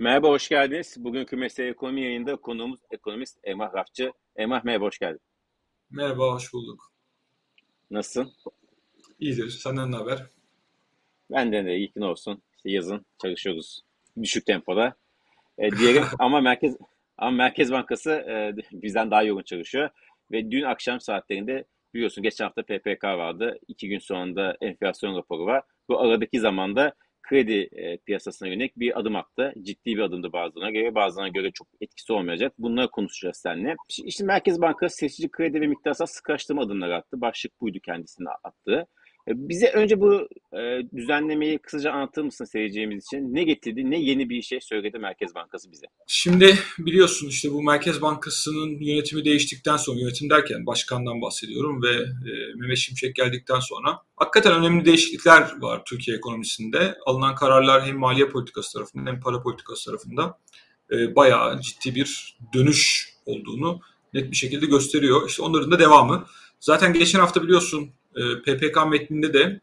Merhaba, hoş geldiniz. Bugünkü Mesele Ekonomi yayında konuğumuz ekonomist Emrah Rafçı. Emrah merhaba, hoş geldin. Merhaba, hoş bulduk. Nasılsın? İyidir, senden ne haber? Benden de iyi ki ne olsun. İşte yazın çalışıyoruz düşük tempoda. E, diyelim ama Merkez ama Merkez Bankası e, bizden daha yoğun çalışıyor. Ve dün akşam saatlerinde biliyorsun geçen hafta PPK vardı. İki gün sonra da enflasyon raporu var. Bu aradaki zamanda kredi e, piyasasına yönelik bir adım attı. Ciddi bir adımdı bazılarına göre, bazılarına göre çok etkisi olmayacak. Bunları konuşacağız seninle. İşte Merkez Bankası seçici kredi ve miktarsal sıkılaştırma adımları attı. Başlık buydu kendisine attığı. E, bize önce bu e, düzenlemeyi kısaca anlatır mısın seyircimiz için? Ne getirdi, ne yeni bir şey söyledi Merkez Bankası bize? Şimdi biliyorsun işte bu Merkez Bankası'nın yönetimi değiştikten sonra, yönetim derken başkandan bahsediyorum ve e, Mehmet Şimşek geldikten sonra hakikaten önemli değişiklikler var Türkiye ekonomisinde. Alınan kararlar hem maliye politikası tarafında hem para politikası tarafında e, bayağı ciddi bir dönüş olduğunu net bir şekilde gösteriyor. İşte onların da devamı. Zaten geçen hafta biliyorsun PPK metninde de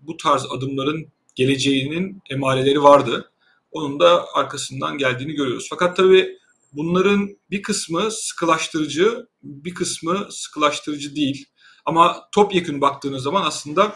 bu tarz adımların geleceğinin emareleri vardı. Onun da arkasından geldiğini görüyoruz. Fakat tabii bunların bir kısmı sıkılaştırıcı, bir kısmı sıkılaştırıcı değil. Ama topyekun baktığınız zaman aslında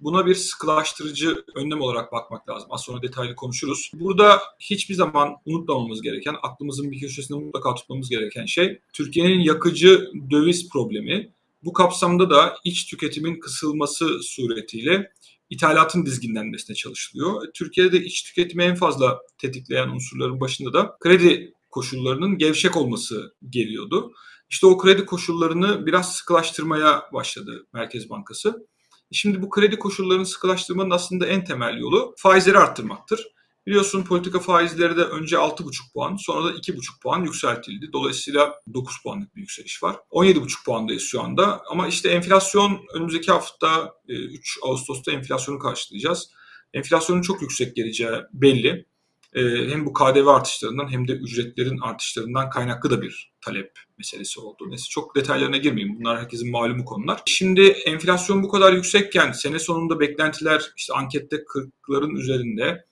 buna bir sıkılaştırıcı önlem olarak bakmak lazım. Az sonra detaylı konuşuruz. Burada hiçbir zaman unutmamamız gereken, aklımızın bir köşesinde mutlaka tutmamız gereken şey Türkiye'nin yakıcı döviz problemi bu kapsamda da iç tüketimin kısılması suretiyle ithalatın dizginlenmesine çalışılıyor. Türkiye'de iç tüketimi en fazla tetikleyen unsurların başında da kredi koşullarının gevşek olması geliyordu. İşte o kredi koşullarını biraz sıkılaştırmaya başladı Merkez Bankası. Şimdi bu kredi koşullarını sıkılaştırmanın aslında en temel yolu faizleri arttırmaktır. Biliyorsun politika faizleri de önce 6,5 puan sonra da 2,5 puan yükseltildi. Dolayısıyla 9 puanlık bir yükseliş var. 17,5 puandayız şu anda. Ama işte enflasyon önümüzdeki hafta 3 e, Ağustos'ta enflasyonu karşılayacağız. Enflasyonun çok yüksek geleceği belli. E, hem bu KDV artışlarından hem de ücretlerin artışlarından kaynaklı da bir talep meselesi oldu. Neyse çok detaylarına girmeyeyim. Bunlar herkesin malumu konular. Şimdi enflasyon bu kadar yüksekken sene sonunda beklentiler işte ankette 40'ların üzerinde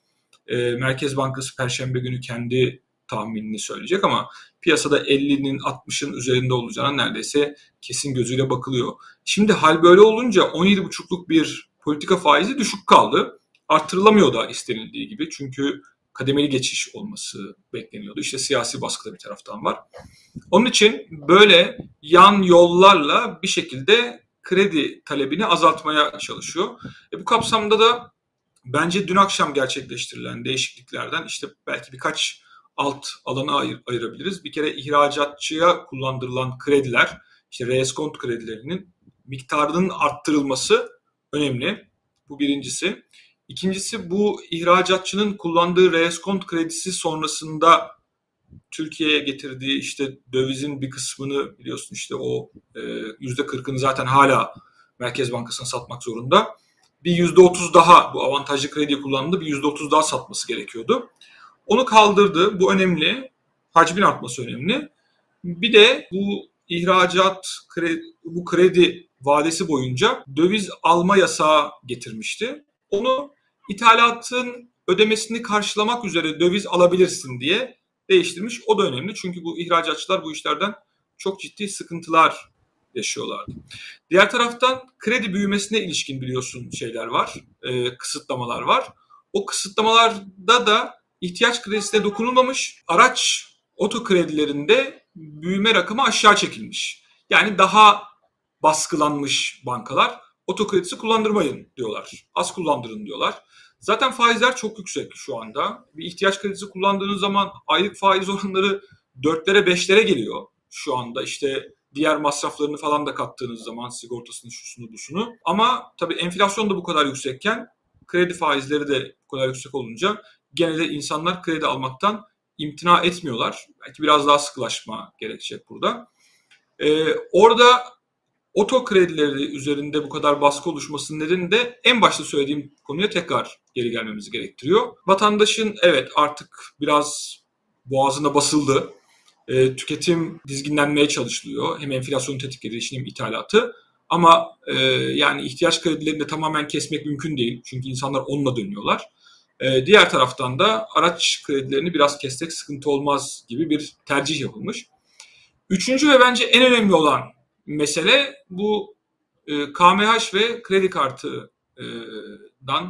e, Merkez Bankası Perşembe günü kendi tahminini söyleyecek ama piyasada 50'nin 60'ın üzerinde olacağına neredeyse kesin gözüyle bakılıyor. Şimdi hal böyle olunca 17,5'luk bir politika faizi düşük kaldı. Arttırılamıyor da istenildiği gibi çünkü kademeli geçiş olması bekleniyordu. İşte siyasi baskı da bir taraftan var. Onun için böyle yan yollarla bir şekilde kredi talebini azaltmaya çalışıyor. E bu kapsamda da bence dün akşam gerçekleştirilen değişikliklerden işte belki birkaç alt alana ayır, ayırabiliriz. Bir kere ihracatçıya kullandırılan krediler, işte reskont kredilerinin miktarının arttırılması önemli. Bu birincisi. İkincisi bu ihracatçının kullandığı reskont kredisi sonrasında Türkiye'ye getirdiği işte dövizin bir kısmını biliyorsun işte o yüzde kırkını zaten hala Merkez Bankası'na satmak zorunda bir yüzde otuz daha bu avantajlı kredi kullanımında bir yüzde otuz daha satması gerekiyordu. Onu kaldırdı. Bu önemli. Hacmin artması önemli. Bir de bu ihracat kredi, bu kredi vadesi boyunca döviz alma yasağı getirmişti. Onu ithalatın ödemesini karşılamak üzere döviz alabilirsin diye değiştirmiş. O da önemli çünkü bu ihracatçılar bu işlerden çok ciddi sıkıntılar yaşıyorlardı. Diğer taraftan kredi büyümesine ilişkin biliyorsun şeyler var, e, kısıtlamalar var. O kısıtlamalarda da ihtiyaç kredisine dokunulmamış, araç oto kredilerinde büyüme rakamı aşağı çekilmiş. Yani daha baskılanmış bankalar oto kredisi kullandırmayın diyorlar. Az kullandırın diyorlar. Zaten faizler çok yüksek şu anda. Bir ihtiyaç kredisi kullandığınız zaman aylık faiz oranları 4'lere 5'lere geliyor şu anda. İşte diğer masraflarını falan da kattığınız zaman sigortasını, şusunu, busunu. Ama tabii enflasyon da bu kadar yüksekken kredi faizleri de bu kadar yüksek olunca gene de insanlar kredi almaktan imtina etmiyorlar. Belki biraz daha sıkılaşma gerekecek burada. Ee, orada oto kredileri üzerinde bu kadar baskı oluşmasının nedeni de en başta söylediğim konuya tekrar geri gelmemizi gerektiriyor. Vatandaşın evet artık biraz boğazına basıldı e, tüketim dizginlenmeye çalışılıyor. Hem enflasyon tetiklediği için hem ithalatı. Ama e, yani ihtiyaç kredilerini de tamamen kesmek mümkün değil. Çünkü insanlar onunla dönüyorlar. E, diğer taraftan da araç kredilerini biraz kessek sıkıntı olmaz gibi bir tercih yapılmış. Üçüncü ve bence en önemli olan mesele bu e, KMH ve kredi kartıdan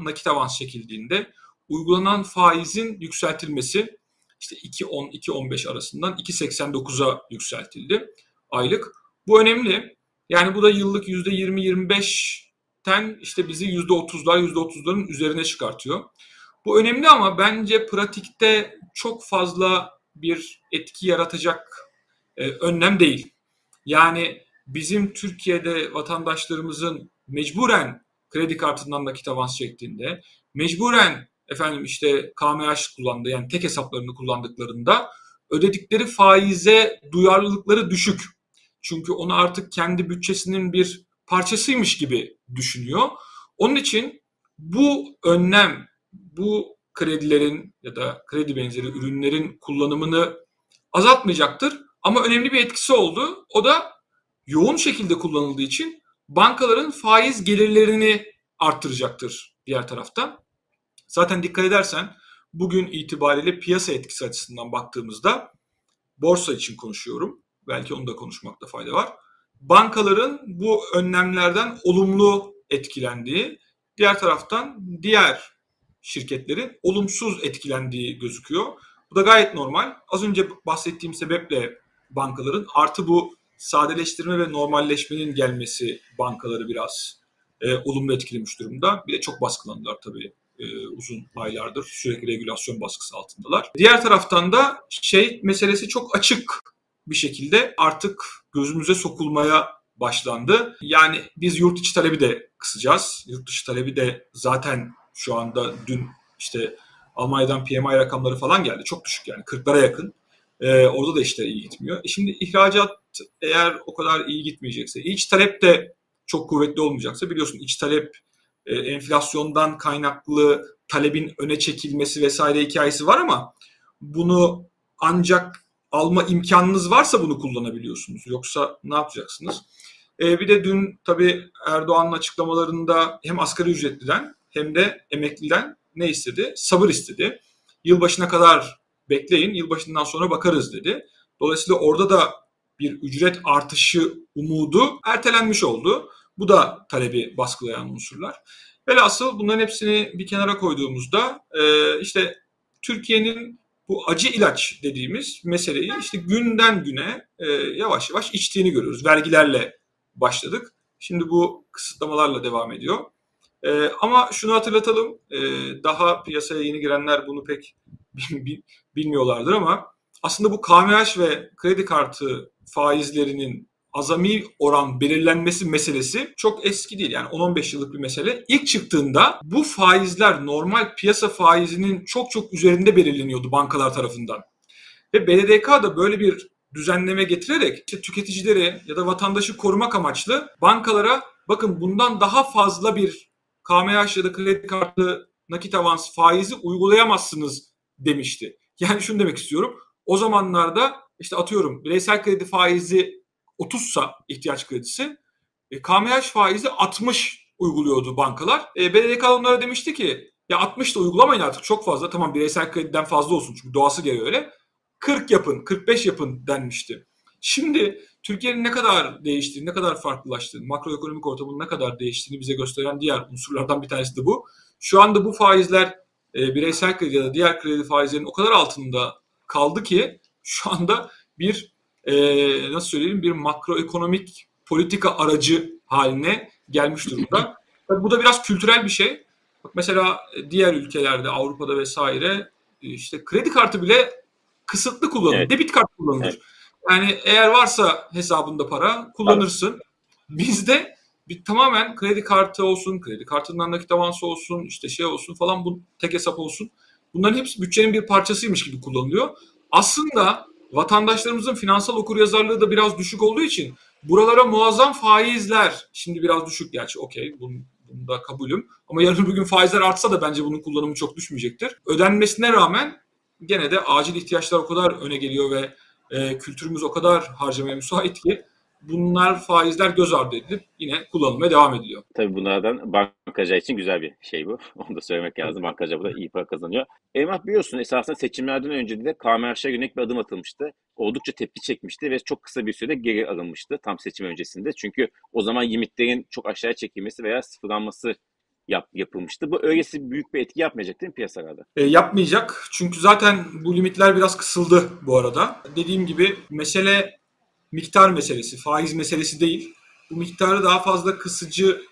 nakit avans çekildiğinde uygulanan faizin yükseltilmesi işte 2.10-2.15 arasından 2.89'a yükseltildi aylık. Bu önemli. Yani bu da yıllık %20-25'ten işte bizi %30'lar %30'ların üzerine çıkartıyor. Bu önemli ama bence pratikte çok fazla bir etki yaratacak e, önlem değil. Yani bizim Türkiye'de vatandaşlarımızın mecburen kredi kartından nakit avans çektiğinde, mecburen efendim işte KMH kullandı yani tek hesaplarını kullandıklarında ödedikleri faize duyarlılıkları düşük. Çünkü onu artık kendi bütçesinin bir parçasıymış gibi düşünüyor. Onun için bu önlem, bu kredilerin ya da kredi benzeri ürünlerin kullanımını azaltmayacaktır. Ama önemli bir etkisi oldu. O da yoğun şekilde kullanıldığı için bankaların faiz gelirlerini arttıracaktır diğer taraftan. Zaten dikkat edersen bugün itibariyle piyasa etkisi açısından baktığımızda borsa için konuşuyorum. Belki onu da konuşmakta fayda var. Bankaların bu önlemlerden olumlu etkilendiği, diğer taraftan diğer şirketlerin olumsuz etkilendiği gözüküyor. Bu da gayet normal. Az önce bahsettiğim sebeple bankaların artı bu sadeleştirme ve normalleşmenin gelmesi bankaları biraz e, olumlu etkilemiş durumda. Bir de çok baskılandılar tabii e, uzun aylardır sürekli regülasyon baskısı altındalar. Diğer taraftan da şey meselesi çok açık bir şekilde artık gözümüze sokulmaya başlandı. Yani biz yurt içi talebi de kısacağız. Yurt dışı talebi de zaten şu anda dün işte Almanya'dan PMI rakamları falan geldi. Çok düşük yani 40'lara yakın. Ee, orada da işler iyi gitmiyor. E şimdi ihracat eğer o kadar iyi gitmeyecekse, iç talep de çok kuvvetli olmayacaksa biliyorsun iç talep e, enflasyondan kaynaklı talebin öne çekilmesi vesaire hikayesi var ama bunu ancak alma imkanınız varsa bunu kullanabiliyorsunuz. Yoksa ne yapacaksınız? E, bir de dün tabii Erdoğan'ın açıklamalarında hem asgari ücretliden hem de emekliden ne istedi? Sabır istedi. Yılbaşına kadar bekleyin, yılbaşından sonra bakarız dedi. Dolayısıyla orada da bir ücret artışı umudu ertelenmiş oldu. Bu da talebi baskılayan unsurlar. Velhasıl bunların hepsini bir kenara koyduğumuzda e, işte Türkiye'nin bu acı ilaç dediğimiz meseleyi işte günden güne e, yavaş yavaş içtiğini görüyoruz. Vergilerle başladık. Şimdi bu kısıtlamalarla devam ediyor. E, ama şunu hatırlatalım, e, daha piyasaya yeni girenler bunu pek bilmiyorlardır ama aslında bu KMH ve kredi kartı faizlerinin azami oran belirlenmesi meselesi çok eski değil. Yani 10-15 yıllık bir mesele. İlk çıktığında bu faizler normal piyasa faizinin çok çok üzerinde belirleniyordu bankalar tarafından. Ve BDDK da böyle bir düzenleme getirerek işte tüketicileri ya da vatandaşı korumak amaçlı bankalara bakın bundan daha fazla bir KMH ya da kredi kartı nakit avans faizi uygulayamazsınız demişti. Yani şunu demek istiyorum. O zamanlarda işte atıyorum bireysel kredi faizi 30 sa ihtiyaç kredisi. E, KMH faizi 60 uyguluyordu bankalar. E, BDDK onlara demişti ki ya 60 da uygulamayın artık çok fazla. Tamam bireysel krediden fazla olsun çünkü doğası gereği öyle. 40 yapın, 45 yapın denmişti. Şimdi Türkiye'nin ne kadar değiştiğini, ne kadar farklılaştığını, makroekonomik ortamın ne kadar değiştiğini bize gösteren diğer unsurlardan bir tanesi de bu. Şu anda bu faizler e, bireysel kredi ya da diğer kredi faizlerinin o kadar altında kaldı ki şu anda bir e, nasıl söyleyeyim bir makroekonomik politika aracı haline gelmiş durumda. bu da biraz kültürel bir şey. Bak mesela diğer ülkelerde Avrupa'da vesaire işte kredi kartı bile kısıtlı kullanılır. Evet. Debit kart kullanılır. Evet. Yani eğer varsa hesabında para kullanırsın. Evet. Bizde bir tamamen kredi kartı olsun, kredi kartından nakit avansı olsun, işte şey olsun falan bu tek hesap olsun. Bunların hepsi bütçenin bir parçasıymış gibi kullanılıyor. Aslında vatandaşlarımızın finansal okuryazarlığı da biraz düşük olduğu için buralara muazzam faizler şimdi biraz düşük gerçi okey bunun, bunda kabulüm ama yarın bugün faizler artsa da bence bunun kullanımı çok düşmeyecektir. Ödenmesine rağmen gene de acil ihtiyaçlar o kadar öne geliyor ve e, kültürümüz o kadar harcamaya müsait ki bunlar faizler göz ardı edilip yine kullanılmaya devam ediliyor. Tabii bunlardan bankacı için güzel bir şey bu. Onu da söylemek lazım. Bankacı burada iyi para kazanıyor. Emrah biliyorsun esasında seçimlerden önce de KMRŞ'e yönelik bir adım atılmıştı. Oldukça tepki çekmişti ve çok kısa bir sürede geri alınmıştı tam seçim öncesinde. Çünkü o zaman limitlerin çok aşağıya çekilmesi veya sıfırlanması yap, yapılmıştı. Bu öylesi büyük bir etki yapmayacak değil mi piyasalarda? E, yapmayacak. Çünkü zaten bu limitler biraz kısıldı bu arada. Dediğim gibi mesele miktar meselesi, faiz meselesi değil. Bu miktarı daha fazla kısıcı,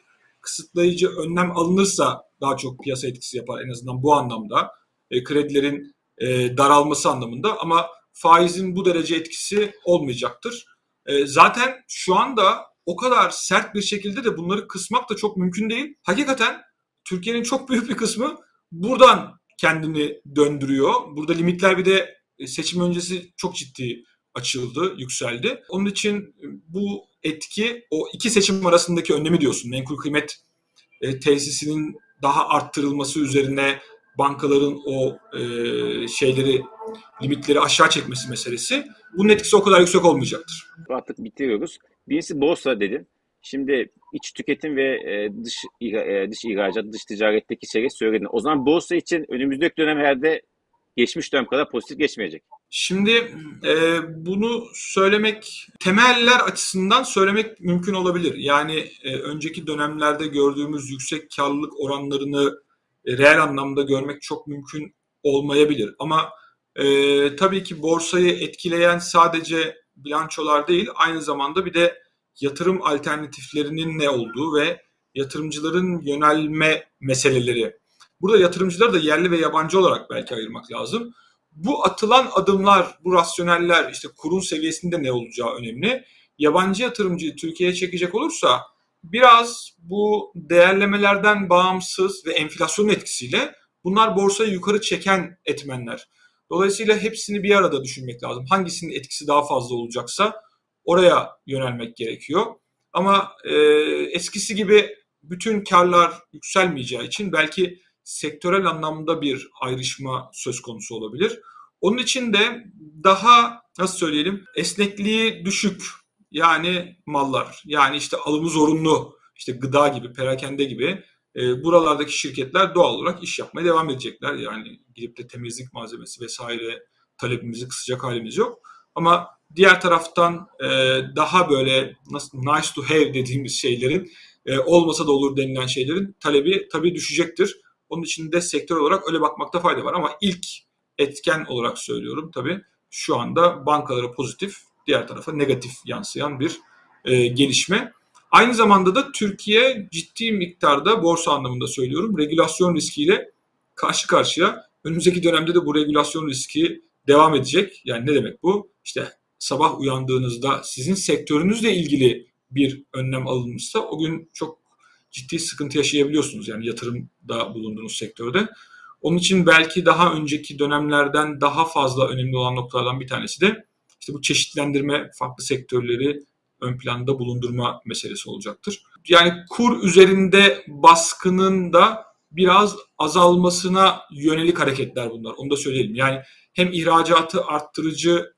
kısıtlayıcı önlem alınırsa daha çok piyasa etkisi yapar en azından bu anlamda. E, kredilerin e, daralması anlamında ama faizin bu derece etkisi olmayacaktır. E, zaten şu anda o kadar sert bir şekilde de bunları kısmak da çok mümkün değil. Hakikaten Türkiye'nin çok büyük bir kısmı buradan kendini döndürüyor. Burada limitler bir de seçim öncesi çok ciddi açıldı, yükseldi. Onun için bu etki o iki seçim arasındaki önlemi diyorsun. Menkul kıymet e, tesisinin daha arttırılması üzerine bankaların o e, şeyleri limitleri aşağı çekmesi meselesi. Bunun etkisi o kadar yüksek olmayacaktır. Artık bitiriyoruz. Birincisi borsa dedin. Şimdi iç tüketim ve e, dış e, dış ihracat, dış ticaretteki şeyleri söyledin. O zaman borsa için önümüzdeki dönem herhalde geçmiş dönem kadar pozitif geçmeyecek. Şimdi e, bunu söylemek temeller açısından söylemek mümkün olabilir. Yani e, önceki dönemlerde gördüğümüz yüksek karlılık oranlarını e, reel anlamda görmek çok mümkün olmayabilir. Ama e, tabii ki borsayı etkileyen sadece bilançolar değil, aynı zamanda bir de yatırım alternatiflerinin ne olduğu ve yatırımcıların yönelme meseleleri. Burada yatırımcıları da yerli ve yabancı olarak belki ayırmak lazım. Bu atılan adımlar, bu rasyoneller işte kurun seviyesinde ne olacağı önemli. Yabancı yatırımcıyı Türkiye'ye çekecek olursa biraz bu değerlemelerden bağımsız ve enflasyonun etkisiyle bunlar borsayı yukarı çeken etmenler. Dolayısıyla hepsini bir arada düşünmek lazım. Hangisinin etkisi daha fazla olacaksa oraya yönelmek gerekiyor. Ama e, eskisi gibi bütün karlar yükselmeyeceği için belki sektörel anlamda bir ayrışma söz konusu olabilir. Onun için de daha nasıl söyleyelim esnekliği düşük yani mallar yani işte alımı zorunlu işte gıda gibi perakende gibi e, buralardaki şirketler doğal olarak iş yapmaya devam edecekler. Yani gidip de temizlik malzemesi vesaire talebimizi kısacak halimiz yok. Ama diğer taraftan e, daha böyle nasıl nice to have dediğimiz şeylerin e, olmasa da olur denilen şeylerin talebi tabii düşecektir. Onun için de sektör olarak öyle bakmakta fayda var ama ilk etken olarak söylüyorum tabii şu anda bankalara pozitif, diğer tarafa negatif yansıyan bir e, gelişme. Aynı zamanda da Türkiye ciddi miktarda borsa anlamında söylüyorum regülasyon riskiyle karşı karşıya. Önümüzdeki dönemde de bu regülasyon riski devam edecek. Yani ne demek bu? İşte sabah uyandığınızda sizin sektörünüzle ilgili bir önlem alınmışsa o gün çok ciddi sıkıntı yaşayabiliyorsunuz yani yatırımda bulunduğunuz sektörde. Onun için belki daha önceki dönemlerden daha fazla önemli olan noktalardan bir tanesi de işte bu çeşitlendirme, farklı sektörleri ön planda bulundurma meselesi olacaktır. Yani kur üzerinde baskının da biraz azalmasına yönelik hareketler bunlar. Onu da söyleyelim. Yani hem ihracatı arttırıcı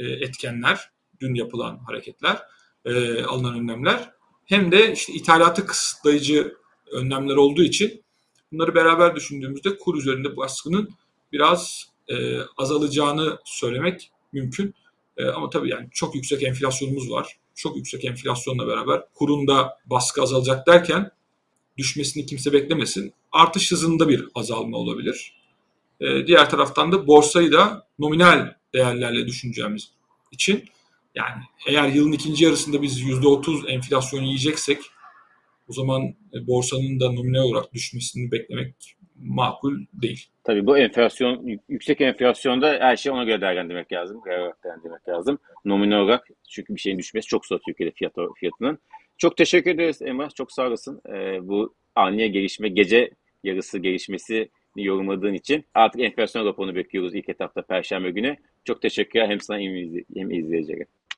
e, etkenler, dün yapılan hareketler, e, alınan önlemler hem de işte ithalatı kısıtlayıcı önlemler olduğu için bunları beraber düşündüğümüzde kur üzerinde baskının biraz e, azalacağını söylemek mümkün. E, ama tabii yani çok yüksek enflasyonumuz var. Çok yüksek enflasyonla beraber kurun da baskı azalacak derken düşmesini kimse beklemesin. Artış hızında bir azalma olabilir. E, diğer taraftan da borsayı da nominal değerlerle düşüneceğimiz için yani eğer yılın ikinci yarısında biz %30 enflasyon yiyeceksek o zaman e, borsanın da nominal olarak düşmesini beklemek makul değil. Tabii bu enflasyon, yüksek enflasyonda her şey ona göre değerlendirmek lazım. Değerlendirmek lazım. Nominal olarak çünkü bir şeyin düşmesi çok zor Türkiye'de fiyat, fiyatının. Çok teşekkür ederiz Emrah. Çok sağ olasın. Ee, bu aniye gelişme, gece yarısı gelişmesi yorumladığın için. Artık enflasyon raporunu bekliyoruz ilk etapta Perşembe günü. Çok teşekkürler hem sana hem izleyicilere.